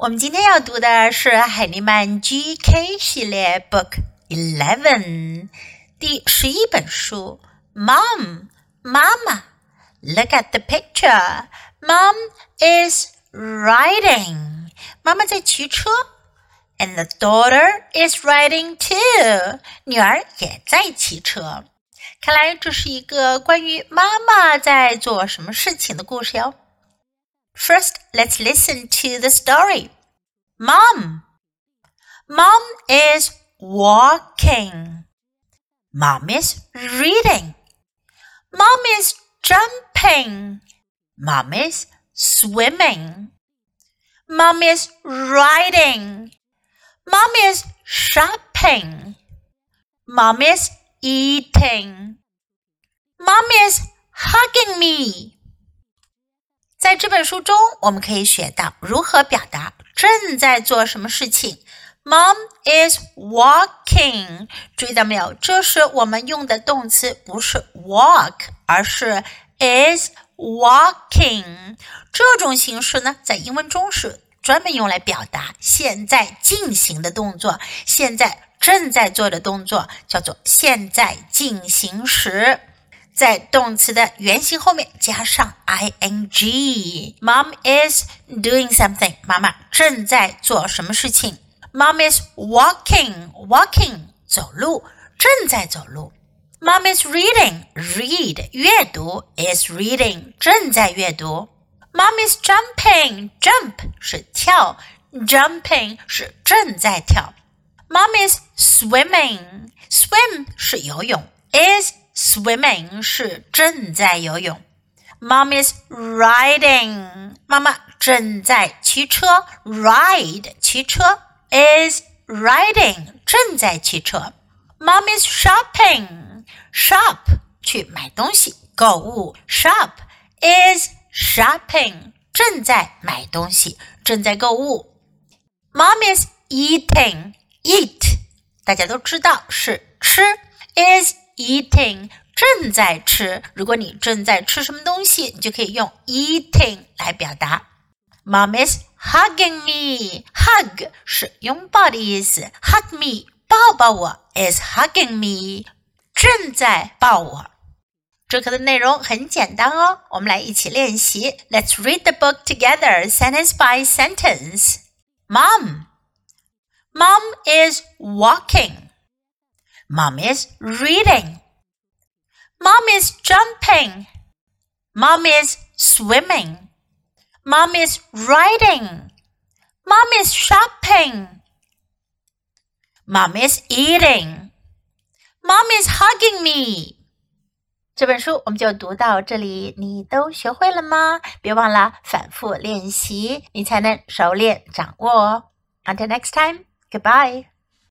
我们今天要读的是海尼曼 GK 系列 Book Eleven 第十一本书。Mom，妈妈，Look at the picture. Mom is riding. 妈妈在骑车。And the daughter is riding too. 女儿也在骑车。看来这是一个关于妈妈在做什么事情的故事哟。 First, let's listen to the story. Mom. Mom is walking. Mom is reading. Mom is jumping. Mom is swimming. Mom is riding. Mom is shopping. Mom is eating. Mom is hugging me. 在这本书中，我们可以学到如何表达正在做什么事情。Mom is walking，注意到没有？这是我们用的动词，不是 walk，而是 is walking。这种形式呢，在英文中是专门用来表达现在进行的动作，现在正在做的动作叫做现在进行时。在动词的原形后面加上 i n g。Mom is doing something。妈妈正在做什么事情？Mom is walking walking 走路，正在走路。Mom is reading read 阅读 is reading 正在阅读。Mom is jumping jump 是跳，jumping 是正在跳。Mom is swimming swim 是游泳，is Swimming 是正在游泳。Mom is riding，妈妈正在骑车。Ride 骑车 is riding 正在骑车。Mom is shopping，shop 去买东西购物。Shop is shopping 正在买东西，正在购物。Mom is eating，eat 大家都知道是吃。Is eating 正在吃。如果你正在吃什么东西，你就可以用 eating 来表达。Mom is hugging me. Hug 是拥抱的意思。Hug me 抱抱我 is hugging me 正在抱我。这课的内容很简单哦，我们来一起练习。Let's read the book together, sentence by sentence. Mom. Mom is walking. Mom is reading. Mom is jumping. Mom is swimming. Mom is riding. Mom is shopping. Mom is eating. Mom is hugging me. 这本书我们就读到这里，你都学会了吗？别忘了反复练习，你才能熟练掌握哦。Until next time, goodbye.